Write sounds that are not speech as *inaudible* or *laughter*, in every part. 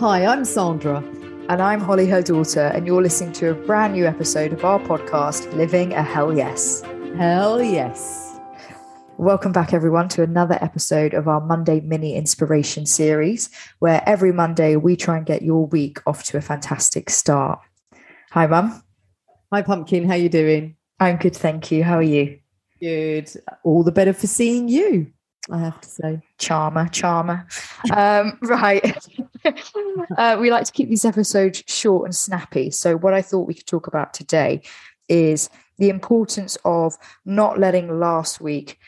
Hi, I'm Sandra. And I'm Holly, her daughter, and you're listening to a brand new episode of our podcast, Living a Hell Yes. Hell yes. Welcome back, everyone, to another episode of our Monday mini inspiration series, where every Monday we try and get your week off to a fantastic start. Hi, Mum. Hi, Pumpkin. How you doing? I'm good, thank you. How are you? Good. All the better for seeing you, I have to say. Charmer, charmer. um, *laughs* right. *laughs* uh, we like to keep these episodes short and snappy. So, what I thought we could talk about today is the importance of not letting last week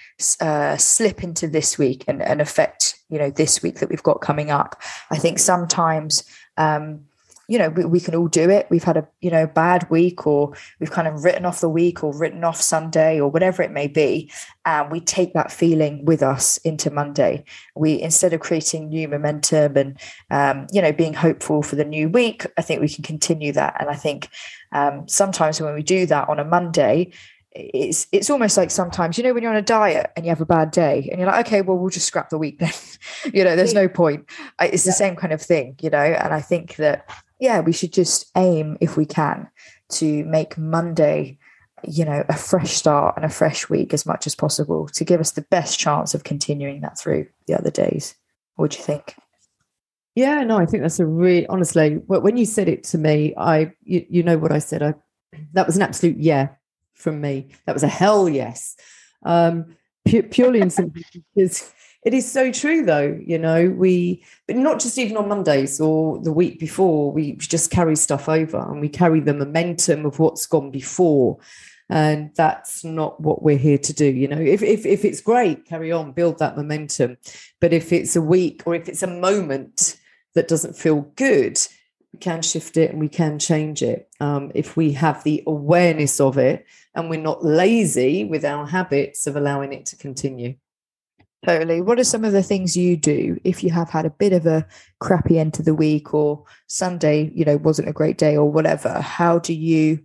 uh, slip into this week and, and affect you know this week that we've got coming up. I think sometimes um, you know we, we, can all do it. We've had a you know bad week or we've kind of written off the week or written off sunday or whatever it may be and we take that feeling with us into monday. We instead of creating new momentum and um, you know being hopeful for the new week i think we can continue that. And i think um, sometimes when we do that on a monday it's it's almost like sometimes you know when you're on a diet and you have a bad day and you're like okay well we'll just scrap the week then. *laughs* You know there's no point. It's the same kind of thing you know? And i think that yeah, we should just aim, if we can, to make Monday, you know, a fresh start and a fresh week as much as possible to give us the best chance of continuing that through the other days. What do you think? Yeah, no, I think that's a really honestly. When you said it to me, I you, you know what I said. I that was an absolute yeah from me. That was a hell yes. Um, purely and simply *laughs* because it is so true, though. You know, we, but not just even on Mondays or the week before, we just carry stuff over and we carry the momentum of what's gone before. And that's not what we're here to do. You know, if, if, if it's great, carry on, build that momentum. But if it's a week or if it's a moment that doesn't feel good, we can shift it and we can change it um, if we have the awareness of it and we're not lazy with our habits of allowing it to continue. Totally. What are some of the things you do if you have had a bit of a crappy end to the week or Sunday, you know, wasn't a great day or whatever? How do you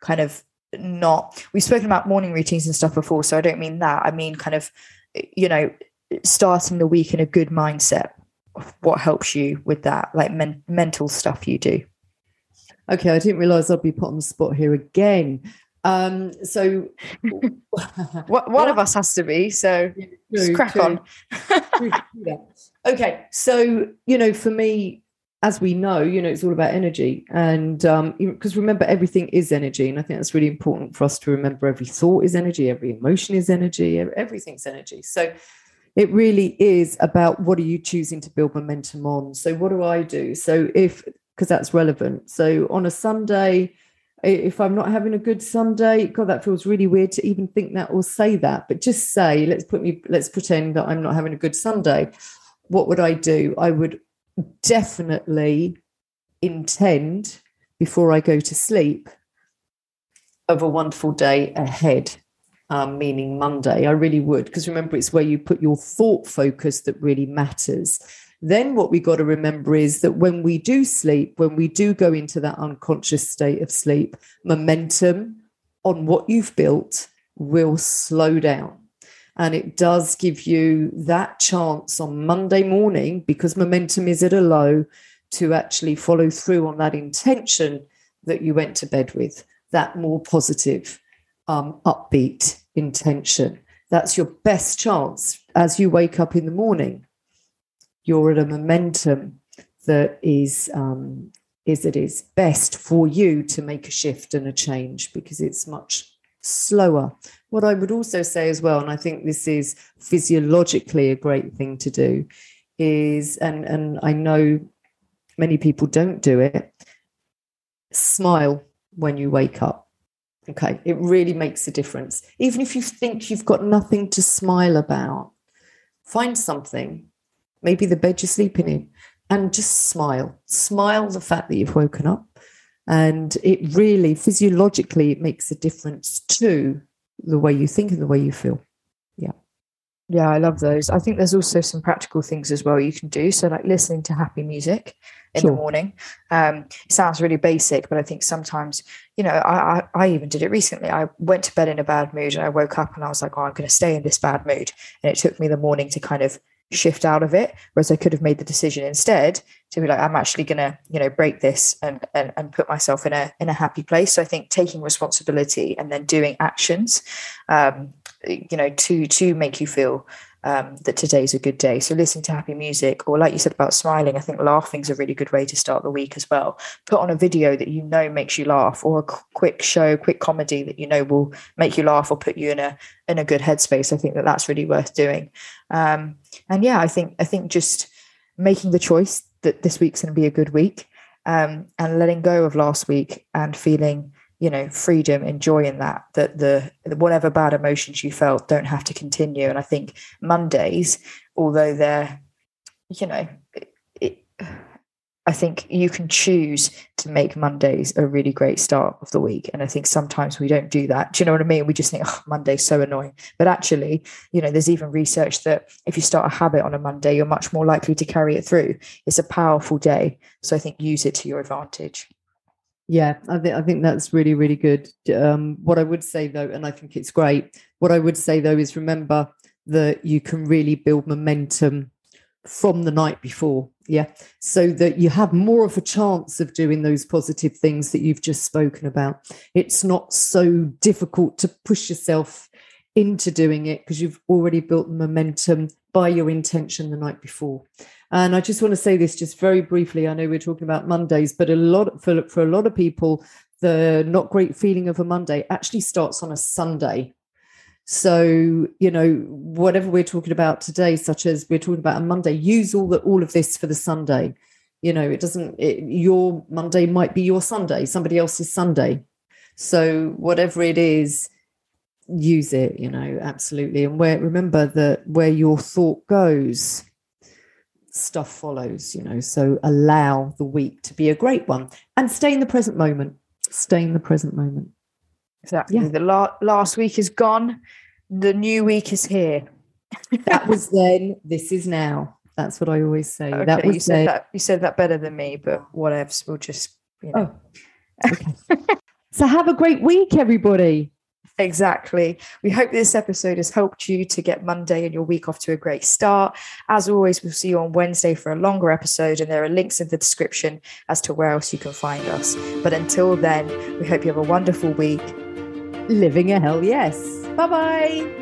kind of not? We've spoken about morning routines and stuff before, so I don't mean that. I mean, kind of, you know, starting the week in a good mindset. What helps you with that, like men- mental stuff you do? Okay, I didn't realize I'd be put on the spot here again. Um, so *laughs* one of us has to be. So true, crack true. on. okay, so you know, for me, as we know, you know, it's all about energy, and because um, remember, everything is energy, and I think that's really important for us to remember. Every thought is energy, every emotion is energy, everything's energy. So it really is about what are you choosing to build momentum on. So what do I do? So if because that's relevant. So on a Sunday if I'm not having a good Sunday, God, that feels really weird to even think that or say that. But just say, let's put me, let's pretend that I'm not having a good Sunday. What would I do? I would definitely intend before I go to sleep of a wonderful day ahead, um, meaning Monday. I really would, because remember, it's where you put your thought focus that really matters. Then, what we got to remember is that when we do sleep, when we do go into that unconscious state of sleep, momentum on what you've built will slow down. And it does give you that chance on Monday morning, because momentum is at a low, to actually follow through on that intention that you went to bed with, that more positive, um, upbeat intention. That's your best chance as you wake up in the morning you're at a momentum that is um, is it is best for you to make a shift and a change because it's much slower. What I would also say as well, and I think this is physiologically a great thing to do, is and and I know many people don't do it. Smile when you wake up. Okay, it really makes a difference. Even if you think you've got nothing to smile about, find something maybe the bed you're sleeping in, and just smile. Smile the fact that you've woken up. And it really, physiologically, it makes a difference to the way you think and the way you feel. Yeah. Yeah, I love those. I think there's also some practical things as well you can do. So, like listening to happy music in sure. the morning. Um, it sounds really basic, but I think sometimes, you know, I, I, I, even did it recently. I went to bed in a bad mood and I woke up and I was like, oh, I'm going to stay in this bad mood. And it took me the morning to kind of shift out of it. Whereas I could have made the decision instead to be like, I'm actually gonna, you know, break this and and, and put myself in a in a happy place. So I think taking responsibility and then doing actions, um, you know, to to make you feel um, that today's a good day. So listening to happy music, or like you said about smiling, I think laughing is a really good way to start the week as well. Put on a video that you know makes you laugh, or a quick show, quick comedy that you know will make you laugh or put you in a in a good headspace. I think that that's really worth doing. Um, and yeah, I think I think just making the choice that this week's going to be a good week, um, and letting go of last week and feeling you know freedom and joy in that that the whatever bad emotions you felt don't have to continue. And i think mondays although they're you know it, i think you can choose to make mondays a really great start of the week. And i think sometimes we don't do that. Do you know what i mean? We just think *laughs* oh monday's so annoying. But actually you know there's even research that if you start a habit on a monday you're much more likely to carry it through. It's a powerful day. So i think use it to your advantage yeah, I think I think that's really really good. Um, what I would say though, and I think it's great. What I would say though is remember that you can really build momentum from the night before, yeah, so that you have more of a chance of doing those positive things that you've just spoken about. It's not so difficult to push yourself into doing it because you've already built the momentum by your intention the night before. And I just want to say this just very briefly. I know we're talking about Mondays, but a lot for, for a lot of people, the not great feeling of a Monday actually starts on a Sunday. So, you know, whatever we're talking about today, such as we're talking about a Monday, use all the all of this for the Sunday. You know, it doesn't it, your Monday might be your Sunday, somebody else's Sunday. So whatever it is, use it, you know, absolutely. And where remember that where your thought goes, stuff follows, you know. So allow the week to be a great one and stay in the present moment. Stay in the present moment. Exactly. Yeah. The la- last week is gone. The new week is here. that was then. This is now. That's what I always say. Okay, that was you said then. that. You said that better than me, but whatever. We'll just. You know. Oh. Okay. *laughs* so have a great week, everybody. Exactly. We hope this episode has helped you to get Monday and your week off to a great start. As always, we'll see you on Wednesday for a longer episode, and there are links in the description as to where else you can find us. But until then, we hope you have a wonderful week. Living a hell yes. Bye bye.